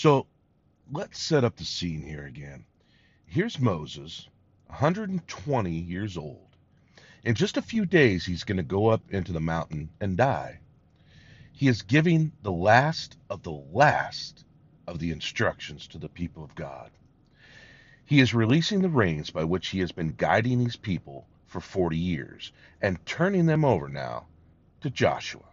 So let's set up the scene here again. Here's Moses, 120 years old. In just a few days, he's going to go up into the mountain and die. He is giving the last of the last of the instructions to the people of God. He is releasing the reins by which he has been guiding these people for 40 years and turning them over now to Joshua.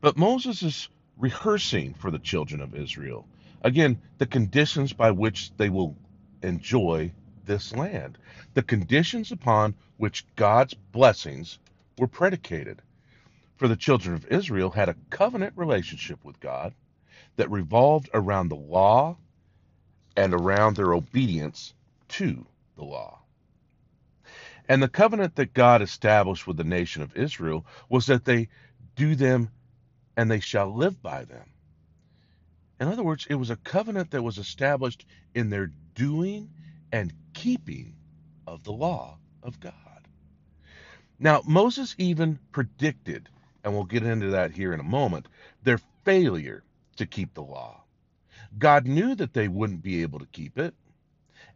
But Moses is rehearsing for the children of Israel, again, the conditions by which they will enjoy this land, the conditions upon which God's blessings were predicated. For the children of Israel had a covenant relationship with God that revolved around the law and around their obedience to the law. And the covenant that God established with the nation of Israel was that they do them and they shall live by them. In other words, it was a covenant that was established in their doing and keeping of the law of God. Now, Moses even predicted, and we'll get into that here in a moment, their failure to keep the law. God knew that they wouldn't be able to keep it,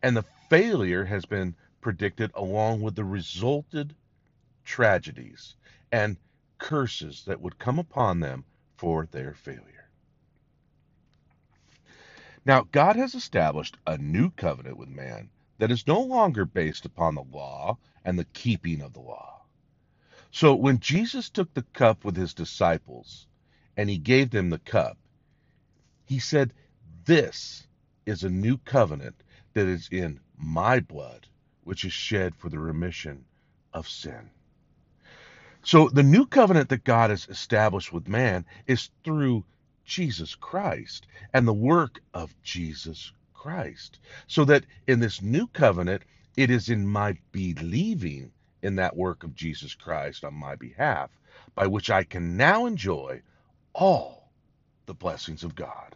and the failure has been predicted along with the resulted tragedies and curses that would come upon them for their failure. Now, God has established a new covenant with man that is no longer based upon the law and the keeping of the law. So, when Jesus took the cup with his disciples and he gave them the cup, he said, This is a new covenant that is in my blood, which is shed for the remission of sin. So the new covenant that God has established with man is through Jesus Christ and the work of Jesus Christ. So that in this new covenant, it is in my believing in that work of Jesus Christ on my behalf by which I can now enjoy all the blessings of God.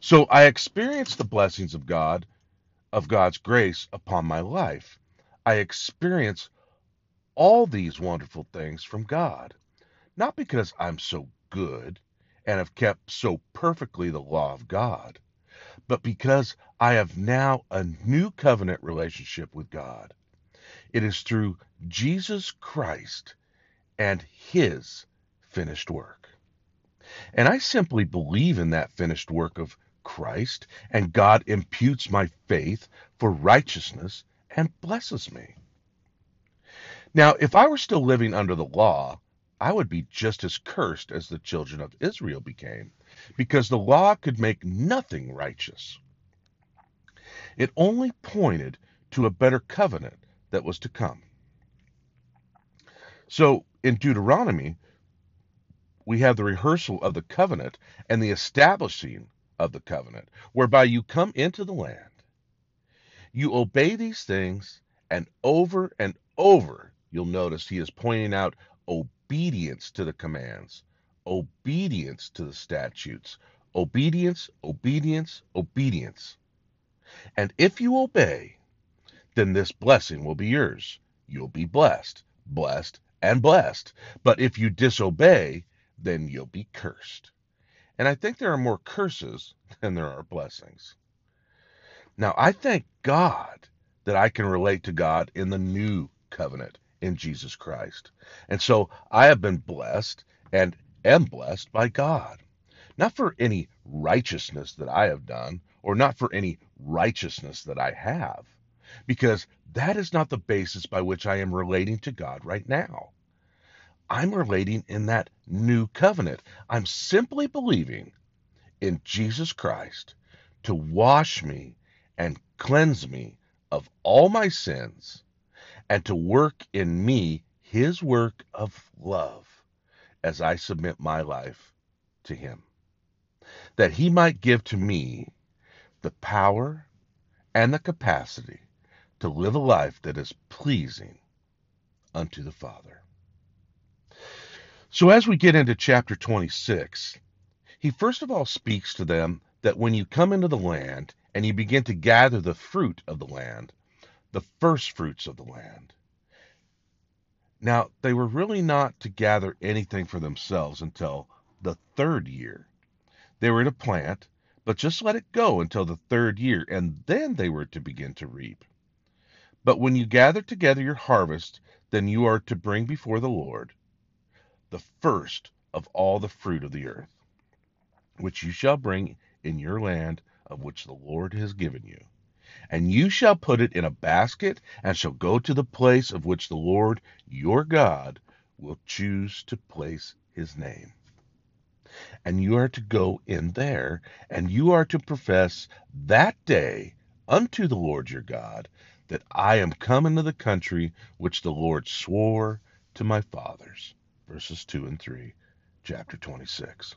So I experience the blessings of God, of God's grace upon my life. I experience all these wonderful things from God, not because I'm so good and have kept so perfectly the law of God, but because I have now a new covenant relationship with God. It is through Jesus Christ and his finished work. And I simply believe in that finished work of Christ, and God imputes my faith for righteousness and blesses me. Now, if I were still living under the law, I would be just as cursed as the children of Israel became, because the law could make nothing righteous. It only pointed to a better covenant that was to come. So in Deuteronomy, we have the rehearsal of the covenant and the establishing of the covenant, whereby you come into the land. You obey these things, and over and over you'll notice he is pointing out obedience to the commands, obedience to the statutes, obedience, obedience, obedience. And if you obey, then this blessing will be yours. You'll be blessed, blessed, and blessed. But if you disobey, then you'll be cursed. And I think there are more curses than there are blessings. Now, I thank God that I can relate to God in the new covenant in Jesus Christ. And so I have been blessed and am blessed by God. Not for any righteousness that I have done, or not for any righteousness that I have, because that is not the basis by which I am relating to God right now. I'm relating in that new covenant. I'm simply believing in Jesus Christ to wash me and cleanse me of all my sins and to work in me his work of love as I submit my life to him, that he might give to me the power and the capacity to live a life that is pleasing unto the Father. So, as we get into chapter 26, he first of all speaks to them that when you come into the land and you begin to gather the fruit of the land, the first fruits of the land. Now, they were really not to gather anything for themselves until the third year. They were to plant, but just let it go until the third year, and then they were to begin to reap. But when you gather together your harvest, then you are to bring before the Lord the first of all the fruit of the earth, which you shall bring in your land of which the Lord has given you. And you shall put it in a basket, and shall go to the place of which the Lord your God will choose to place his name. And you are to go in there, and you are to profess that day unto the Lord your God that I am come into the country which the Lord swore to my fathers. Verses 2 and 3, chapter 26.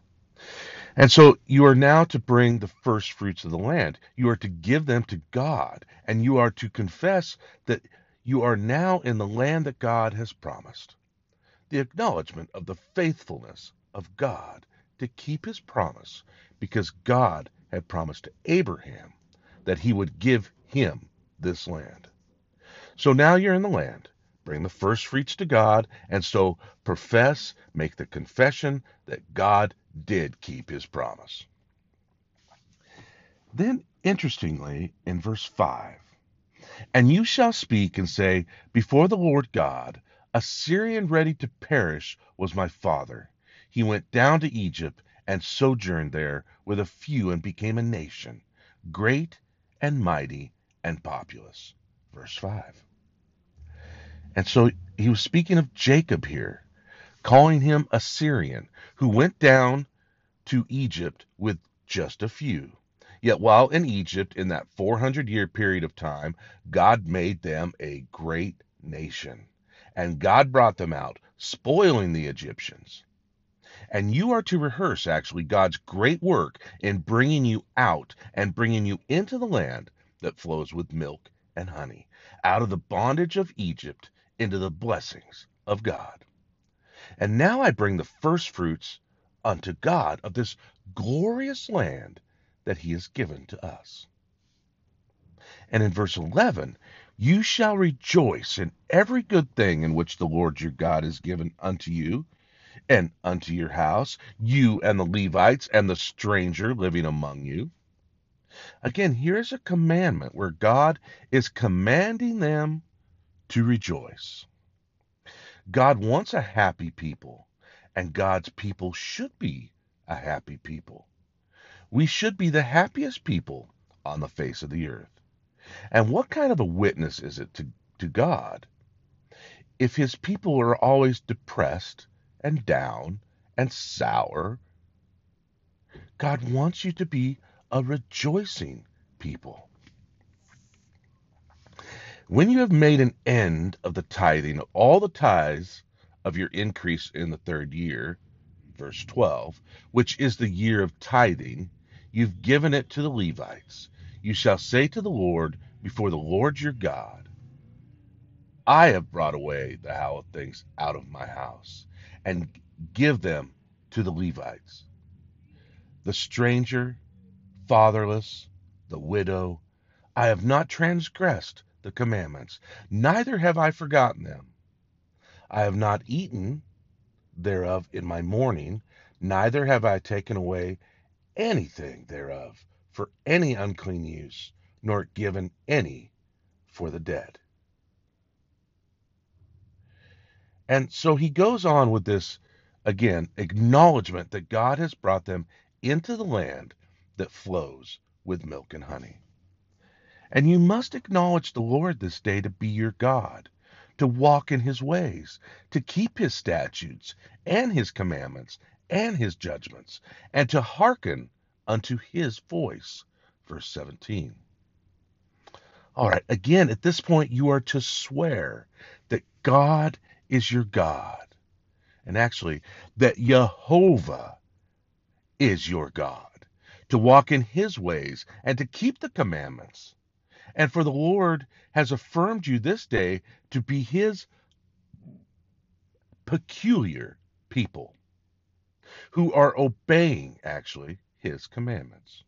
And so you are now to bring the first fruits of the land. You are to give them to God, and you are to confess that you are now in the land that God has promised. The acknowledgement of the faithfulness of God to keep his promise, because God had promised to Abraham that he would give him this land. So now you're in the land. Bring the first fruits to God, and so profess, make the confession that God did keep his promise. Then, interestingly, in verse 5, and you shall speak and say, Before the Lord God, a Syrian ready to perish was my father. He went down to Egypt and sojourned there with a few and became a nation, great and mighty and populous. Verse 5. And so he was speaking of Jacob here, calling him a Syrian who went down to Egypt with just a few. Yet while in Egypt, in that 400 year period of time, God made them a great nation. And God brought them out, spoiling the Egyptians. And you are to rehearse, actually, God's great work in bringing you out and bringing you into the land that flows with milk and honey, out of the bondage of Egypt into the blessings of God. And now I bring the first fruits unto God of this glorious land that he has given to us. And in verse 11, you shall rejoice in every good thing in which the Lord your God has given unto you and unto your house, you and the Levites and the stranger living among you. Again, here's a commandment where God is commanding them to rejoice. God wants a happy people, and God's people should be a happy people. We should be the happiest people on the face of the earth. And what kind of a witness is it to, to God if his people are always depressed and down and sour? God wants you to be a rejoicing people. When you have made an end of the tithing of all the tithes of your increase in the third year, verse 12, which is the year of tithing, you've given it to the Levites. You shall say to the Lord before the Lord your God, I have brought away the hallowed things out of my house, and give them to the Levites. The stranger, fatherless, the widow, I have not transgressed the commandments, neither have I forgotten them. I have not eaten thereof in my mourning, neither have I taken away anything thereof for any unclean use, nor given any for the dead. And so he goes on with this, again, acknowledgement that God has brought them into the land that flows with milk and honey. And you must acknowledge the Lord this day to be your God, to walk in his ways, to keep his statutes and his commandments and his judgments, and to hearken unto his voice. Verse 17. All right, again, at this point, you are to swear that God is your God. And actually, that Jehovah is your God, to walk in his ways and to keep the commandments and for the Lord has affirmed you this day to be his peculiar people who are obeying, actually, his commandments.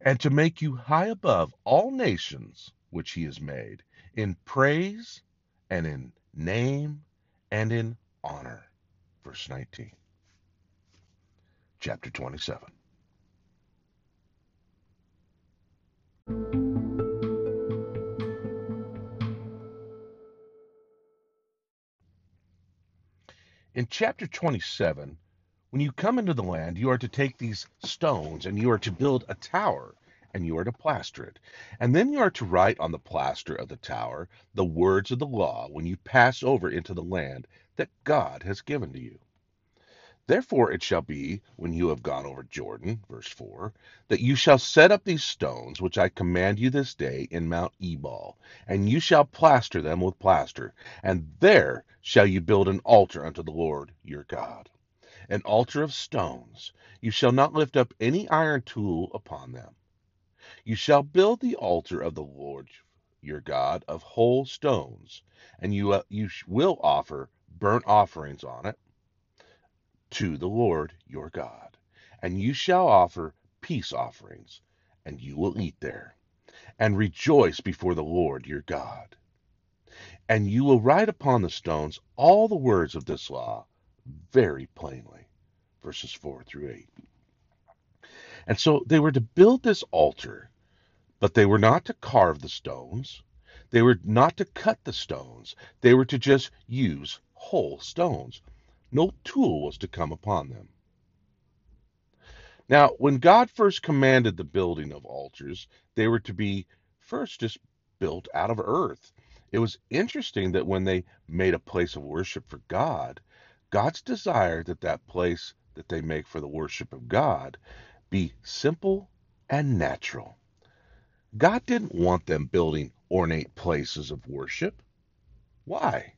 And to make you high above all nations which he has made in praise and in name and in honor. Verse 19. Chapter 27. In chapter 27, when you come into the land, you are to take these stones and you are to build a tower and you are to plaster it. And then you are to write on the plaster of the tower the words of the law when you pass over into the land that God has given to you. Therefore it shall be, when you have gone over Jordan, verse 4, that you shall set up these stones which I command you this day in Mount Ebal, and you shall plaster them with plaster, and there shall you build an altar unto the Lord your God. An altar of stones. You shall not lift up any iron tool upon them. You shall build the altar of the Lord your God of whole stones, and you, uh, you will offer burnt offerings on it to the Lord your God. And you shall offer peace offerings, and you will eat there, and rejoice before the Lord your God. And you will write upon the stones all the words of this law very plainly. Verses 4 through 8. And so they were to build this altar, but they were not to carve the stones. They were not to cut the stones. They were to just use whole stones. No tool was to come upon them. Now, when God first commanded the building of altars, they were to be first just built out of earth. It was interesting that when they made a place of worship for God, God's desire that that place that they make for the worship of God be simple and natural. God didn't want them building ornate places of worship. Why?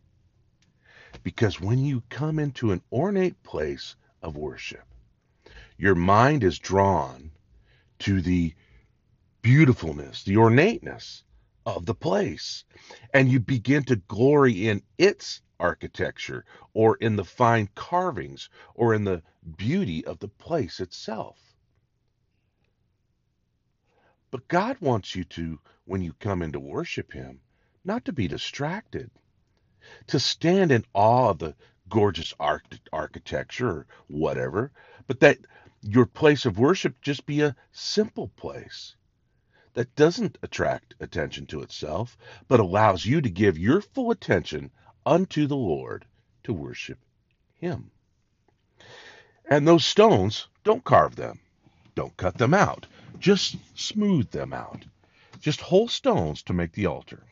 Because when you come into an ornate place of worship, your mind is drawn to the beautifulness, the ornateness of the place, and you begin to glory in its architecture or in the fine carvings or in the beauty of the place itself. But God wants you to, when you come in to worship Him, not to be distracted to stand in awe of the gorgeous arch- architecture or whatever, but that your place of worship just be a simple place that doesn't attract attention to itself, but allows you to give your full attention unto the Lord to worship Him. And those stones, don't carve them, don't cut them out, just smooth them out. Just whole stones to make the altar.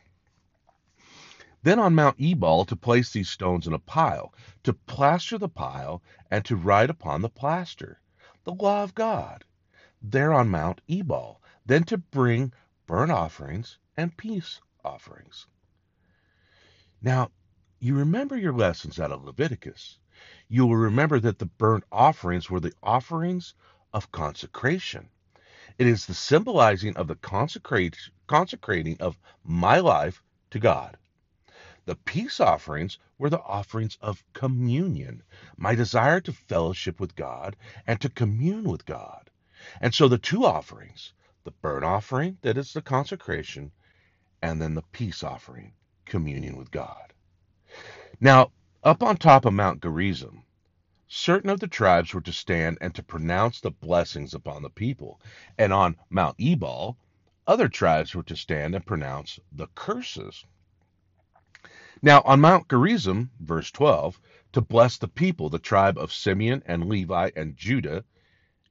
Then on Mount Ebal to place these stones in a pile, to plaster the pile, and to write upon the plaster the law of God. There on Mount Ebal, then to bring burnt offerings and peace offerings. Now, you remember your lessons out of Leviticus. You will remember that the burnt offerings were the offerings of consecration. It is the symbolizing of the consecrating of my life to God. The peace offerings were the offerings of communion, my desire to fellowship with God and to commune with God. And so the two offerings, the burnt offering, that is the consecration, and then the peace offering, communion with God. Now, up on top of Mount Gerizim, certain of the tribes were to stand and to pronounce the blessings upon the people. And on Mount Ebal, other tribes were to stand and pronounce the curses. Now, on Mount Gerizim, verse 12, to bless the people, the tribe of Simeon and Levi and Judah,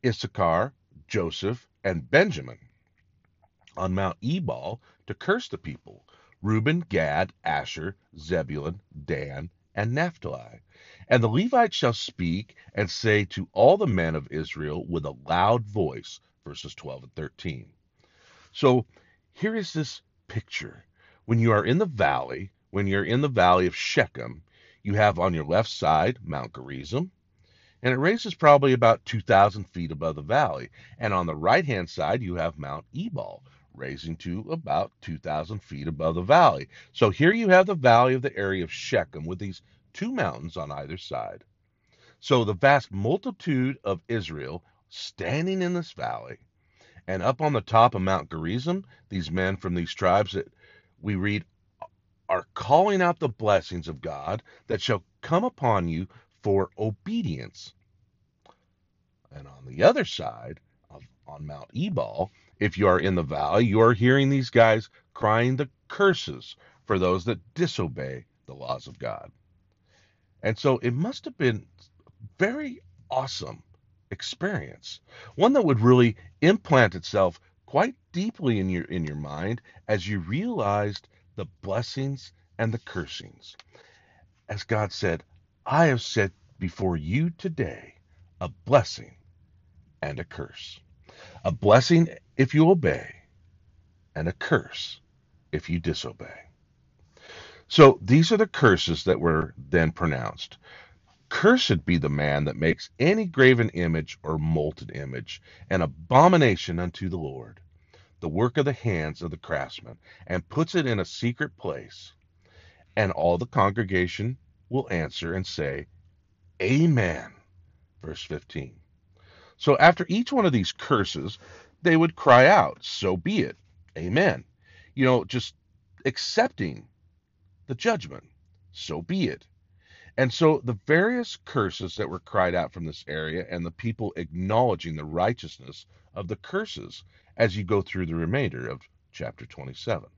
Issachar, Joseph, and Benjamin. On Mount Ebal, to curse the people, Reuben, Gad, Asher, Zebulun, Dan, and Naphtali. And the Levites shall speak and say to all the men of Israel with a loud voice, verses 12 and 13. So here is this picture. When you are in the valley, when you're in the valley of Shechem, you have on your left side Mount Gerizim, and it raises probably about 2,000 feet above the valley. And on the right hand side, you have Mount Ebal, raising to about 2,000 feet above the valley. So here you have the valley of the area of Shechem with these two mountains on either side. So the vast multitude of Israel standing in this valley. And up on the top of Mount Gerizim, these men from these tribes that we read are calling out the blessings of God that shall come upon you for obedience. And on the other side, of, on Mount Ebal, If you are in the valley, you are hearing these guys crying the curses for those that disobey the laws of God. And so it must have been very awesome experience, one that would really implant itself quite deeply in your in your mind as you realized the blessings and the cursings. As God said, I have set before you today a blessing and a curse. A blessing if you obey, and a curse if you disobey. So these are the curses that were then pronounced. Cursed be the man that makes any graven image or molten image, an abomination unto the Lord, the work of the hands of the craftsman, and puts it in a secret place. And all the congregation will answer and say, Amen. Verse 15. So after each one of these curses, they would cry out, So be it. Amen. You know, just accepting the judgment. So be it. And so the various curses that were cried out from this area, and the people acknowledging the righteousness of the curses as you go through the remainder of chapter 27.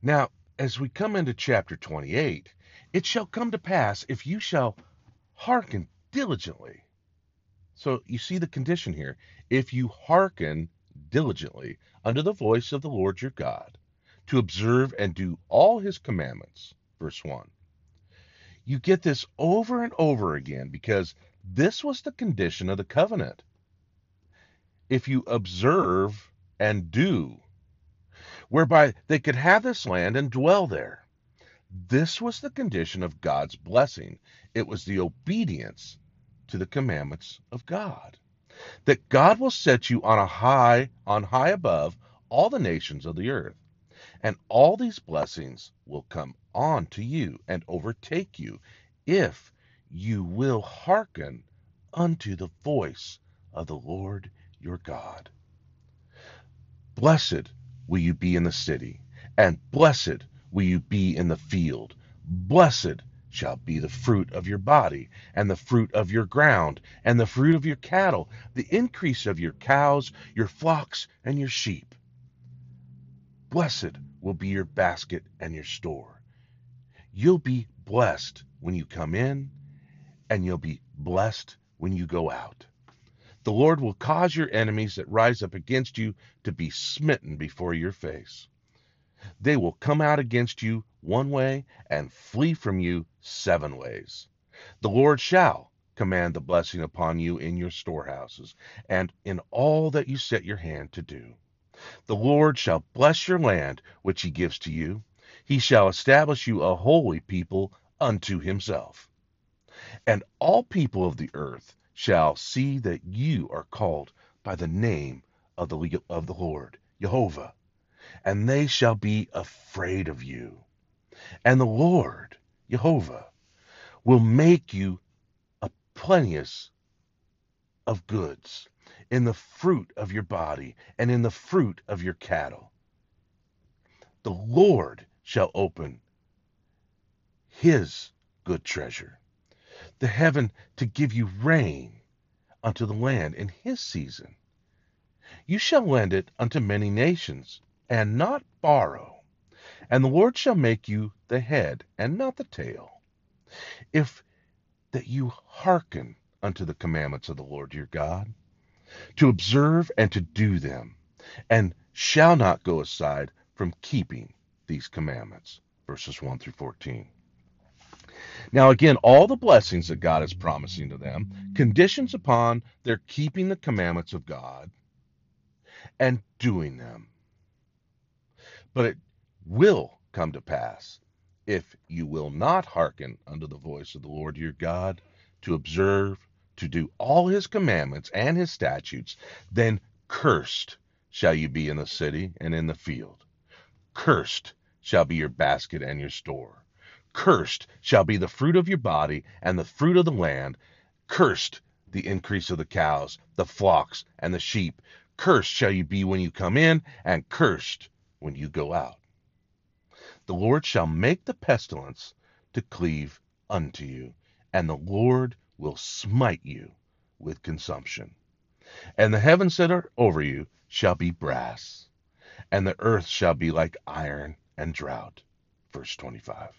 Now, as we come into chapter 28, it shall come to pass if you shall hearken diligently so you see the condition here. If you hearken diligently unto the voice of the Lord your God, to observe and do all his commandments, verse 1. You get this over and over again because this was the condition of the covenant. If you observe and do, whereby they could have this land and dwell there. This was the condition of God's blessing. It was the obedience to the commandments of God. That God will set you on a high, on high above all the nations of the earth. And all these blessings will come on to you and overtake you if you will hearken unto the voice of the Lord your God. Blessed will you be in the city, and blessed will you be in the field. Blessed shall be the fruit of your body, and the fruit of your ground, and the fruit of your cattle, the increase of your cows, your flocks, and your sheep. Blessed will be your basket and your store. You'll be blessed when you come in, and you'll be blessed when you go out. The Lord will cause your enemies that rise up against you to be smitten before your face. They will come out against you one way and flee from you seven ways. The Lord shall command the blessing upon you in your storehouses and in all that you set your hand to do. The Lord shall bless your land which he gives to you. He shall establish you a holy people unto himself. And all people of the earth shall see that you are called by the name of the, of the Lord, Jehovah, and they shall be afraid of you. And the Lord, Jehovah, will make you a plenteous of goods in the fruit of your body and in the fruit of your cattle. The Lord shall open his good treasure, the heaven to give you rain unto the land in his season. You shall lend it unto many nations, and not borrow. And the Lord shall make you the head and not the tail. If that you hearken unto the commandments of the Lord your God, to observe and to do them, and shall not go aside from keeping these commandments. Verses 1 through 14. Now, again, all the blessings that God is promising to them conditions upon their keeping the commandments of God and doing them. But it will come to pass if you will not hearken unto the voice of the Lord your God to observe, to do all his commandments and his statutes, then cursed shall you be in the city and in the field. Cursed shall be your basket and your store. Cursed shall be the fruit of your body and the fruit of the land. Cursed the increase of the cows, the flocks, and the sheep. Cursed shall you be when you come in, and cursed when you go out. the Lord shall make the pestilence to cleave unto you, and the Lord will smite you with consumption. And the heavens that are over you shall be brass, and the earth shall be like iron and drought. Verse 25.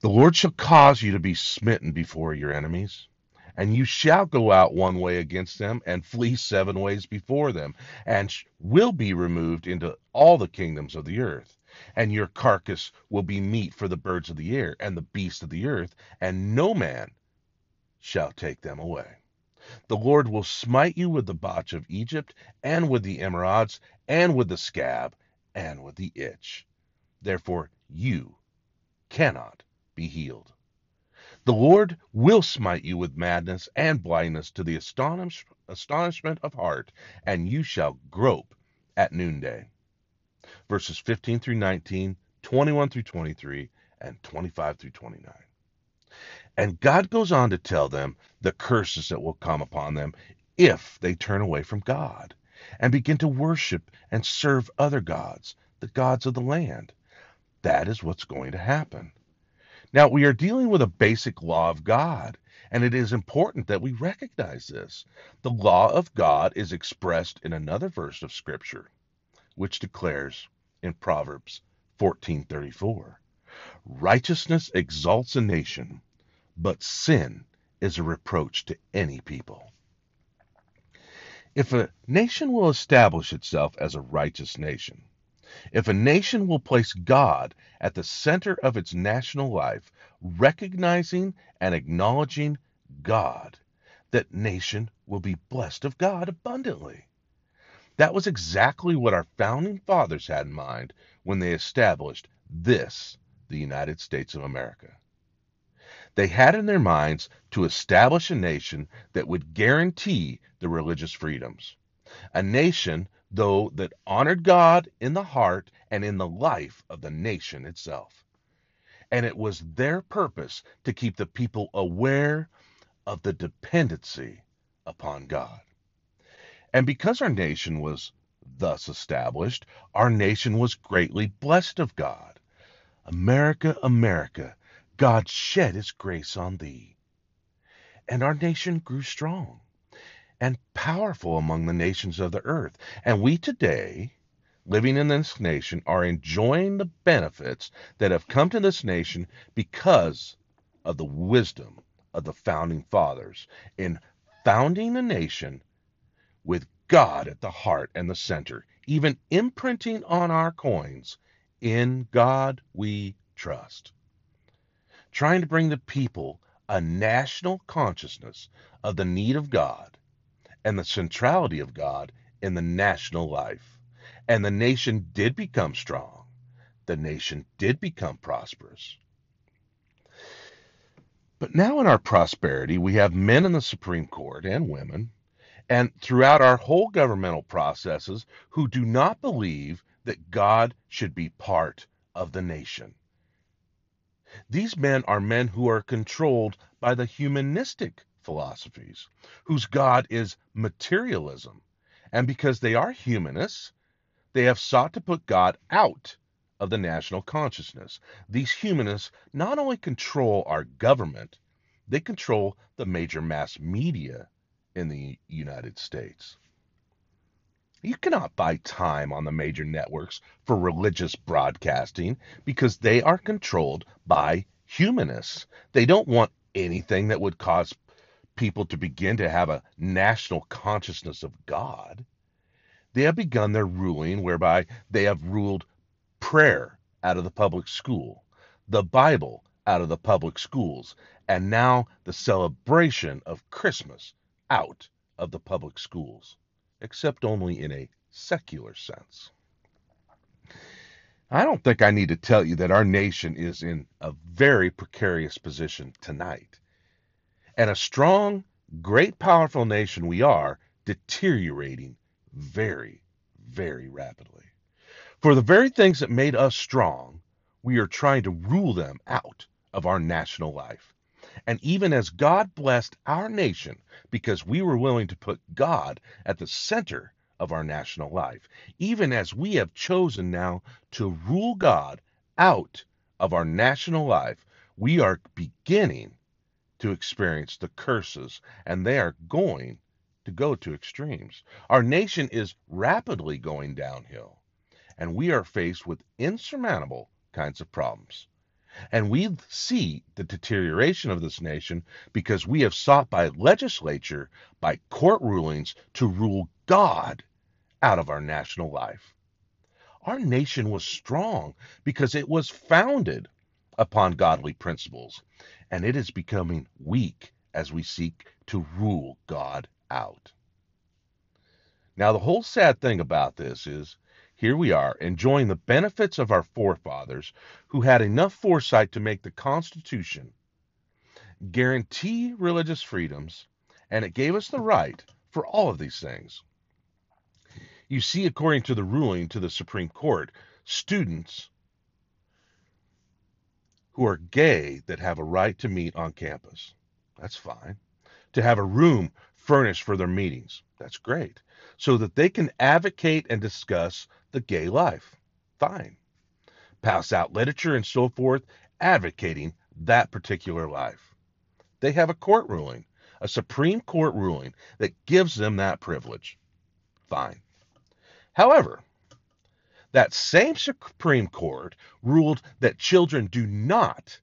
The Lord shall cause you to be smitten before your enemies, and you shall go out one way against them, and flee seven ways before them, and will be removed into all the kingdoms of the earth. And your carcass will be meat for the birds of the air and the beasts of the earth, and no man shall take them away. The Lord will smite you with the botch of Egypt, and with the emerods, and with the scab, and with the itch. Therefore you cannot be healed. The Lord will smite you with madness and blindness to the astonish, astonishment of heart, and you shall grope at noonday. Verses 15 through 19, 21 through 23, and 25 through 29. And God goes on to tell them the curses that will come upon them if they turn away from God and begin to worship and serve other gods, the gods of the land. That is what's going to happen. Now, we are dealing with a basic law of God, and it is important that we recognize this. The law of God is expressed in another verse of Scripture, which declares in Proverbs 14:34, "Righteousness exalts a nation, but sin is a reproach to any people." If a nation will establish itself as a righteous nation, if a nation will place God at the center of its national life, recognizing and acknowledging God, that nation will be blessed of God abundantly. That was exactly what our founding fathers had in mind when they established this, the United States of America. They had in their minds to establish a nation that would guarantee the religious freedoms, a nation though that honored God in the heart and in the life of the nation itself. And it was their purpose to keep the people aware of the dependency upon God. And because our nation was thus established, our nation was greatly blessed of God. America, America, God shed his grace on thee. And our nation grew strong and powerful among the nations of the earth. And we today, living in this nation, are enjoying the benefits that have come to this nation because of the wisdom of the founding fathers in founding a nation with God at the heart and the center, even imprinting on our coins, in God we trust. Trying to bring the people a national consciousness of the need of God and the centrality of God in the national life. And the nation did become strong. The nation did become prosperous. But now in our prosperity, we have men in the Supreme Court and women, and throughout our whole governmental processes who do not believe that God should be part of the nation. These men are men who are controlled by the humanistic philosophies, whose God is materialism. And because they are humanists, they have sought to put God out of the national consciousness. These humanists not only control our government, they control the major mass media in the United States. You cannot buy time on the major networks for religious broadcasting because they are controlled by humanists. They don't want anything that would cause people to begin to have a national consciousness of God, they have begun their ruling whereby they have ruled prayer out of the public school, the Bible out of the public schools, and now the celebration of Christmas out of the public schools, except only in a secular sense. I don't think I need to tell you that our nation is in a very precarious position tonight and a strong, great, powerful nation we are, deteriorating very, very rapidly. For the very things that made us strong, we are trying to rule them out of our national life. And even as God blessed our nation because we were willing to put God at the center of our national life, even as we have chosen now to rule God out of our national life, we are beginning to experience the curses, and they are going to go to extremes. Our nation is rapidly going downhill, and we are faced with insurmountable kinds of problems. And we see the deterioration of this nation because we have sought by legislature, by court rulings, to rule God out of our national life. Our nation was strong because it was founded upon godly principles, and it is becoming weak as we seek to rule God out. Now, the whole sad thing about this is here we are enjoying the benefits of our forefathers who had enough foresight to make the Constitution guarantee religious freedoms, and it gave us the right for all of these things. You see, according to the ruling to the Supreme Court, students who are gay that have a right to meet on campus. That's fine. To have a room furnished for their meetings. That's great. So that they can advocate and discuss the gay life. Fine. Pass out literature and so forth advocating that particular life. They have a court ruling, a Supreme Court ruling that gives them that privilege. Fine. However, that same Supreme Court ruled that children do not,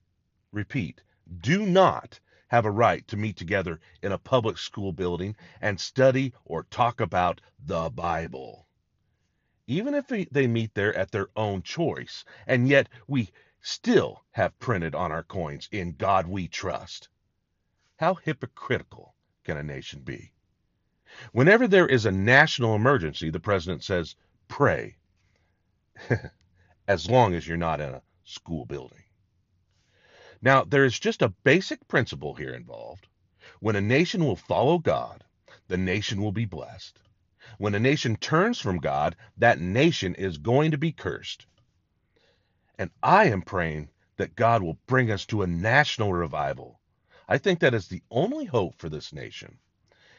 repeat, do not have a right to meet together in a public school building and study or talk about the Bible. Even if they meet there at their own choice, and yet we still have printed on our coins, In God we trust. How hypocritical can a nation be? Whenever there is a national emergency, the president says, pray, as long as you're not in a school building. Now, there is just a basic principle here involved. When a nation will follow God, the nation will be blessed. When a nation turns from God, that nation is going to be cursed. And I am praying that God will bring us to a national revival. I think that is the only hope for this nation.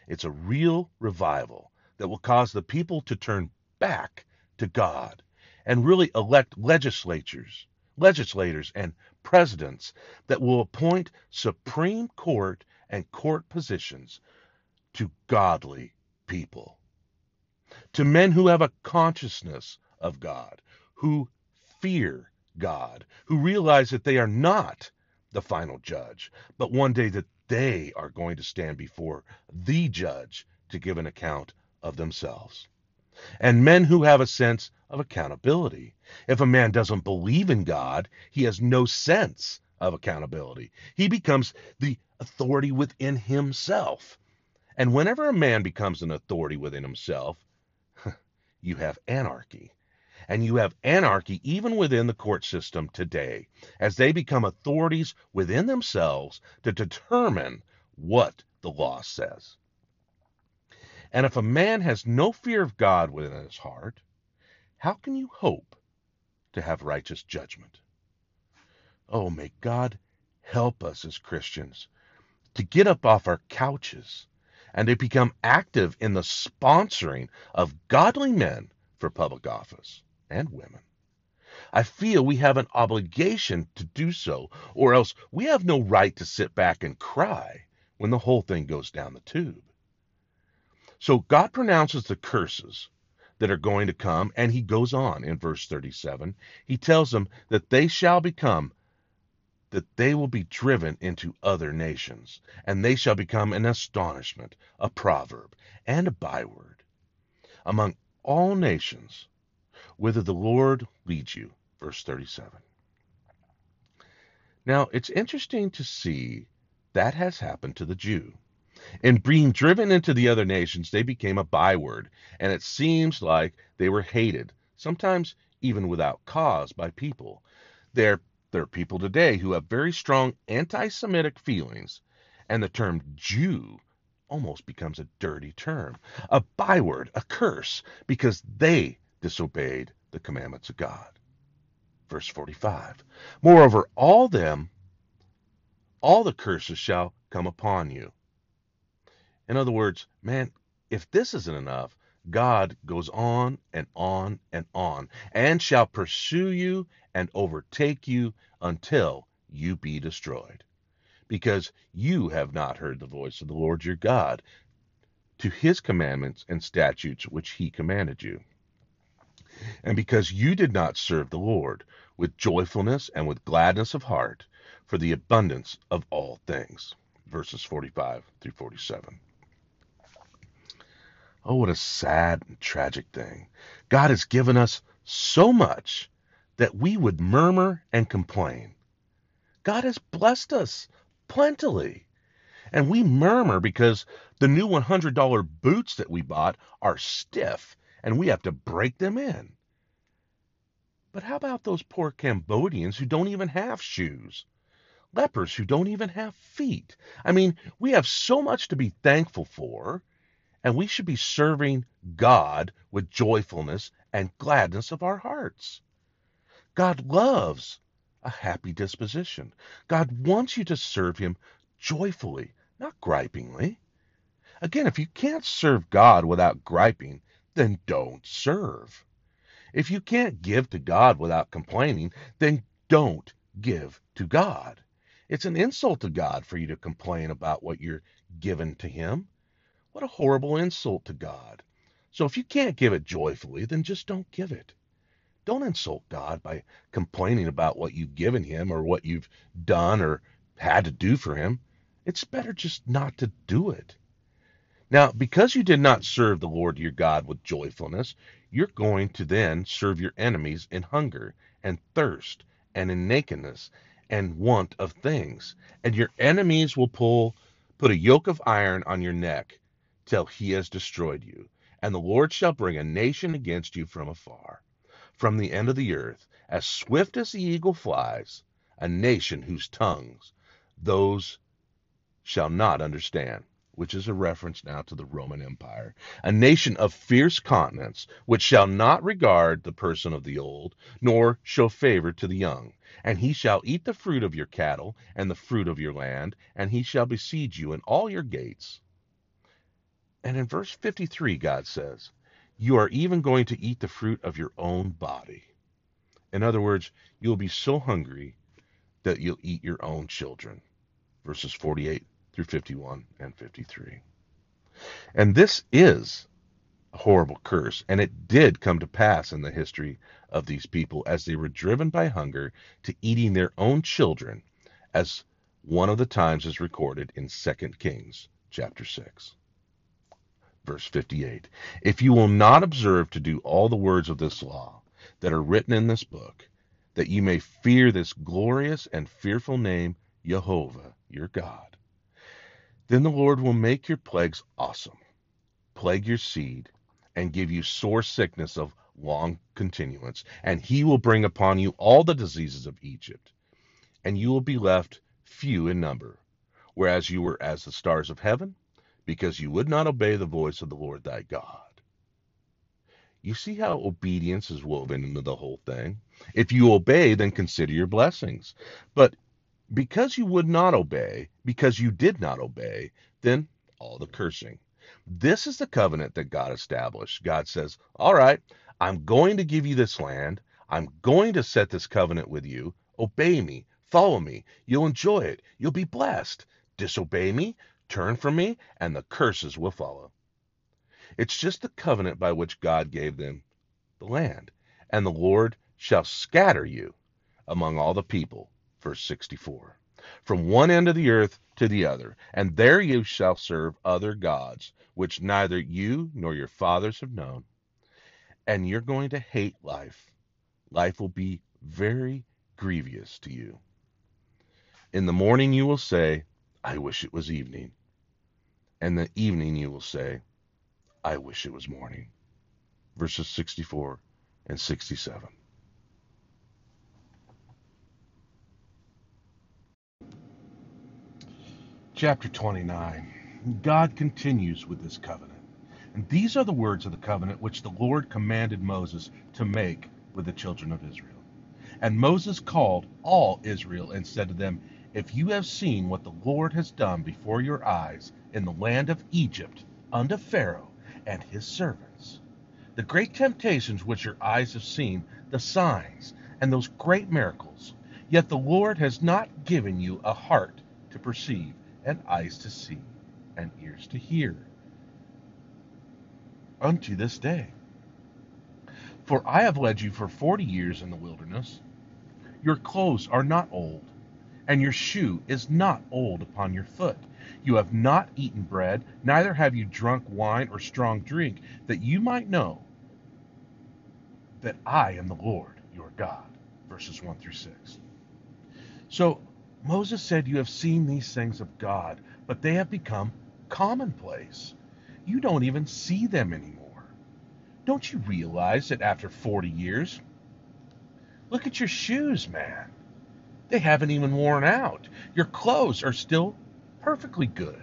It's a real revival that will cause the people to turn back to God and really elect legislatures, legislators and presidents that will appoint Supreme Court and court positions to godly people, to men who have a consciousness of God, who fear God, who realize that they are not the final judge, but one day that they are going to stand before the judge to give an account of themselves. And men who have a sense of accountability. If a man doesn't believe in God, he has no sense of accountability. He becomes the authority within himself. And whenever a man becomes an authority within himself, you have anarchy. And you have anarchy even within the court system today, as they become authorities within themselves to determine what the law says. And if a man has no fear of God within his heart, how can you hope to have righteous judgment? Oh, may God help us as Christians to get up off our couches and to become active in the sponsoring of godly men for public office and women. I feel we have an obligation to do so, or else we have no right to sit back and cry when the whole thing goes down the tube. So God pronounces the curses that are going to come, and he goes on in verse 37. He tells them that they shall become, that they will be driven into other nations, and they shall become an astonishment, a proverb, and a byword among all nations whither the Lord leads you. Verse 37. Now, it's interesting to see that has happened to the Jew. In being driven into the other nations, they became a byword, and it seems like they were hated, sometimes even without cause, by people. There, there are people today who have very strong anti Semitic feelings, and the term Jew almost becomes a dirty term, a byword, a curse, because they disobeyed the commandments of God. Verse 45 Moreover, all them, all the curses shall come upon you. In other words, man, if this isn't enough, God goes on and on and on, and shall pursue you and overtake you until you be destroyed. Because you have not heard the voice of the Lord your God to his commandments and statutes which he commanded you. And because you did not serve the Lord with joyfulness and with gladness of heart for the abundance of all things. Verses 45 through 47. Oh, what a sad and tragic thing. God has given us so much that we would murmur and complain. God has blessed us plentifully. And we murmur because the new $100 boots that we bought are stiff and we have to break them in. But how about those poor Cambodians who don't even have shoes? Lepers who don't even have feet? I mean, we have so much to be thankful for, and we should be serving God with joyfulness and gladness of our hearts. God loves a happy disposition. God wants you to serve Him joyfully, not gripingly. Again, if you can't serve God without griping, then don't serve. If you can't give to God without complaining, then don't give to God. It's an insult to God for you to complain about what you're given to Him. What a horrible insult to God. So if you can't give it joyfully, then just don't give it. Don't insult God by complaining about what you've given Him or what you've done or had to do for Him. It's better just not to do it. Now, because you did not serve the Lord your God with joyfulness, you're going to then serve your enemies in hunger and thirst and in nakedness and want of things. And your enemies will pull put a yoke of iron on your neck till he has destroyed you. And the Lord shall bring a nation against you from afar, from the end of the earth, as swift as the eagle flies, a nation whose tongues those shall not understand, which is a reference now to the Roman Empire, a nation of fierce continents, which shall not regard the person of the old, nor show favor to the young. And he shall eat the fruit of your cattle and the fruit of your land, and he shall besiege you in all your gates. And in verse 53, God says, You are even going to eat the fruit of your own body. In other words, you'll be so hungry that you'll eat your own children. Verses 48 through 51 and 53. And this is a horrible curse, and it did come to pass in the history of these people as they were driven by hunger to eating their own children, as one of the times is recorded in 2 Kings chapter 6 verse 58. If you will not observe to do all the words of this law that are written in this book, that you may fear this glorious and fearful name, Jehovah, your God, then the Lord will make your plagues awesome, plague your seed, and give you sore sickness of long continuance, and he will bring upon you all the diseases of Egypt, and you will be left few in number, whereas you were as the stars of heaven because you would not obey the voice of the Lord thy God. You see how obedience is woven into the whole thing? If you obey, then consider your blessings. But because you would not obey, because you did not obey, then all the cursing. This is the covenant that God established. God says, All right, I'm going to give you this land. I'm going to set this covenant with you. Obey me. Follow me. You'll enjoy it. You'll be blessed. Disobey me. Turn from me, and the curses will follow. It's just the covenant by which God gave them the land. And the Lord shall scatter you among all the people. Verse 64. From one end of the earth to the other, and there you shall serve other gods, which neither you nor your fathers have known. And you're going to hate life. Life will be very grievous to you. In the morning you will say, I wish it was evening. And the evening you will say, I wish it was morning. Verses 64 and 67. Chapter 29. God continues with this covenant. And these are the words of the covenant which the Lord commanded Moses to make with the children of Israel. And Moses called all Israel and said to them, if you have seen what the Lord has done before your eyes in the land of Egypt unto Pharaoh and his servants, the great temptations which your eyes have seen, the signs, and those great miracles. Yet the Lord has not given you a heart to perceive, and eyes to see, and ears to hear, unto this day. For I have led you for forty years in the wilderness. Your clothes are not old, and your shoe is not old upon your foot. You have not eaten bread, neither have you drunk wine or strong drink, that you might know that I am the Lord your God. Verses 1 through 6. So Moses said, You have seen these things of God, but they have become commonplace. You don't even see them anymore. Don't you realize that after 40 years, look at your shoes, man. They haven't even worn out. Your clothes are still perfectly good.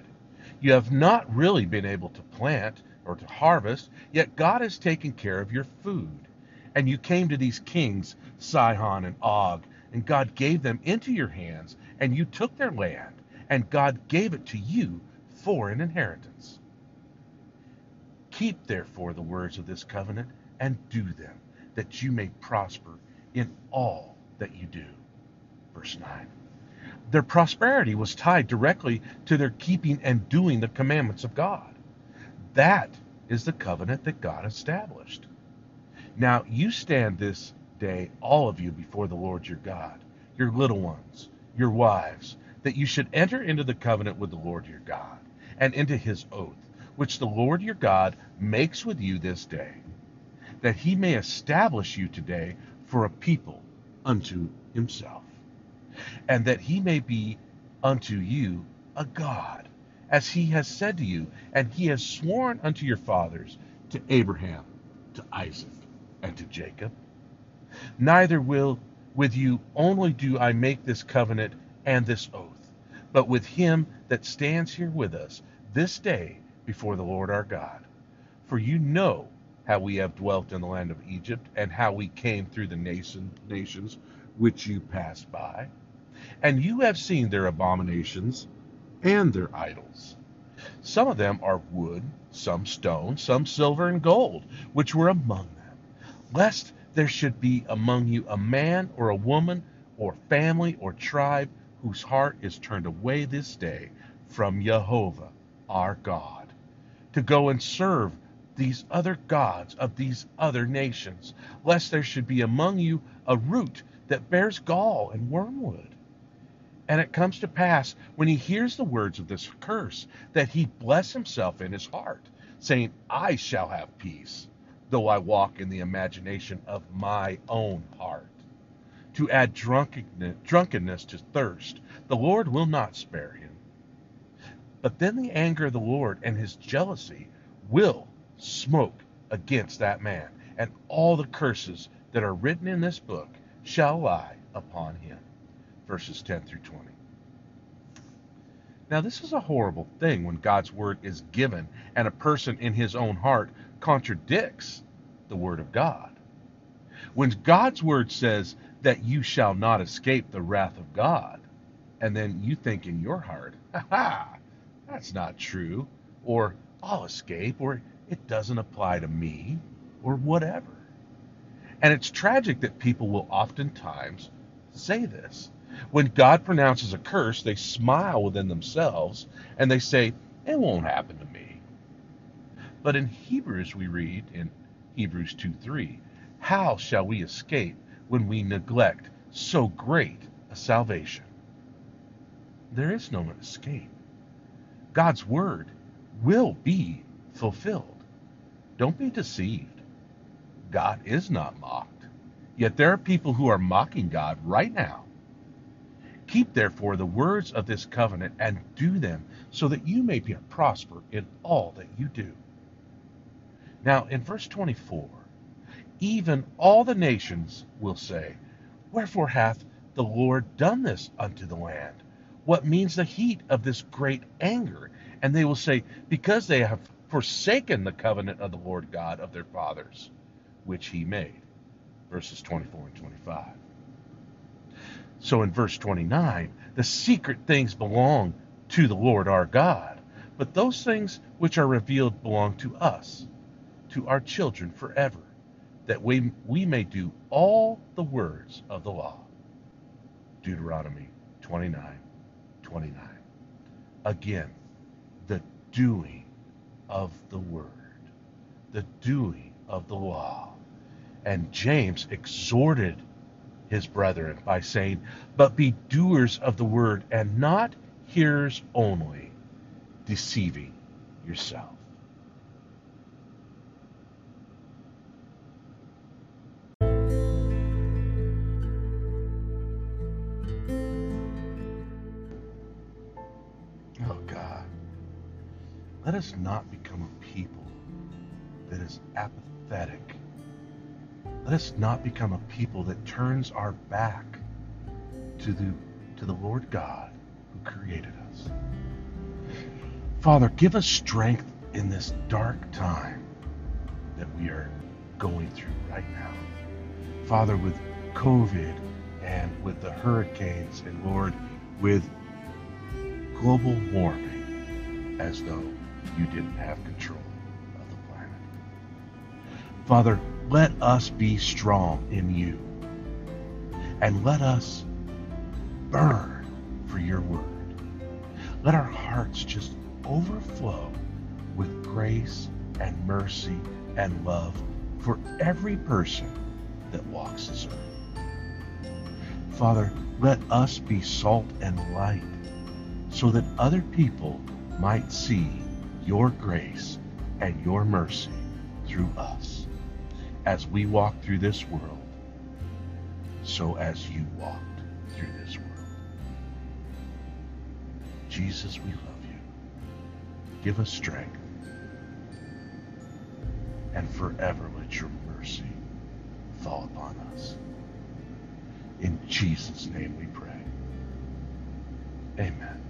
You have not really been able to plant or to harvest, yet God has taken care of your food. And you came to these kings, Sihon and Og, and God gave them into your hands, and you took their land, and God gave it to you for an inheritance. Keep therefore the words of this covenant, and do them, that you may prosper in all that you do. Verse 9. Their prosperity was tied directly to their keeping and doing the commandments of God. That is the covenant that God established. Now you stand this day, all of you, before the Lord your God, your little ones, your wives, that you should enter into the covenant with the Lord your God, and into his oath, which the Lord your God makes with you this day, that he may establish you today for a people unto himself, and that he may be unto you a God, as he has said to you, and he has sworn unto your fathers, to Abraham, to Isaac, and to Jacob. Neither will with you only do I make this covenant and this oath, but with him that stands here with us this day before the Lord our God. For you know how we have dwelt in the land of Egypt, and how we came through the nation, nations which you passed by. And you have seen their abominations and their idols. Some of them are wood, some stone, some silver and gold, which were among them, lest there should be among you a man or a woman or family or tribe whose heart is turned away this day from Jehovah our God, to go and serve these other gods of these other nations, lest there should be among you a root that bears gall and wormwood. And it comes to pass, when he hears the words of this curse, that he bless himself in his heart, saying, I shall have peace, though I walk in the imagination of my own heart. To add drunkenness to thirst, the Lord will not spare him. But then the anger of the Lord and his jealousy will smoke against that man, and all the curses that are written in this book shall lie upon him. Verses 10 through 20. Now, this is a horrible thing when God's word is given and a person in his own heart contradicts the word of God. When God's word says that you shall not escape the wrath of God, and then you think in your heart, ha, that's not true, or I'll escape, or it doesn't apply to me, or whatever. And it's tragic that people will oftentimes say this. When God pronounces a curse, they smile within themselves and they say, It won't happen to me. But in Hebrews, we read in Hebrews 2 3, How shall we escape when we neglect so great a salvation? There is no escape. God's word will be fulfilled. Don't be deceived. God is not mocked. Yet there are people who are mocking God right now. Keep therefore the words of this covenant and do them, so that you may be prosper in all that you do. Now, in verse 24, even all the nations will say, Wherefore hath the Lord done this unto the land? What means the heat of this great anger? And they will say, Because they have forsaken the covenant of the Lord God of their fathers, which he made. Verses 24 and 25. So in verse 29, the secret things belong to the Lord our God, but those things which are revealed belong to us, to our children forever, that we, we may do all the words of the law. Deuteronomy 29 29. Again, the doing of the word, the doing of the law. And James exhorted his brethren by saying, But be doers of the word and not hearers only, deceiving yourself. Oh God, let us not become a people that is apathetic. Let us not become a people that turns our back to the to the Lord God who created us. Father, give us strength in this dark time that we are going through right now. Father, with COVID and with the hurricanes, and Lord, with global warming, as though you didn't have control of the planet. Father, let us be strong in you, and let us burn for your word. Let our hearts just overflow with grace and mercy and love for every person that walks this earth. Father, let us be salt and light so that other people might see your grace and your mercy through us as we walk through this world, so as you walked through this world. Jesus, we love you. Give us strength. And forever let your mercy fall upon us. In Jesus' name we pray. Amen.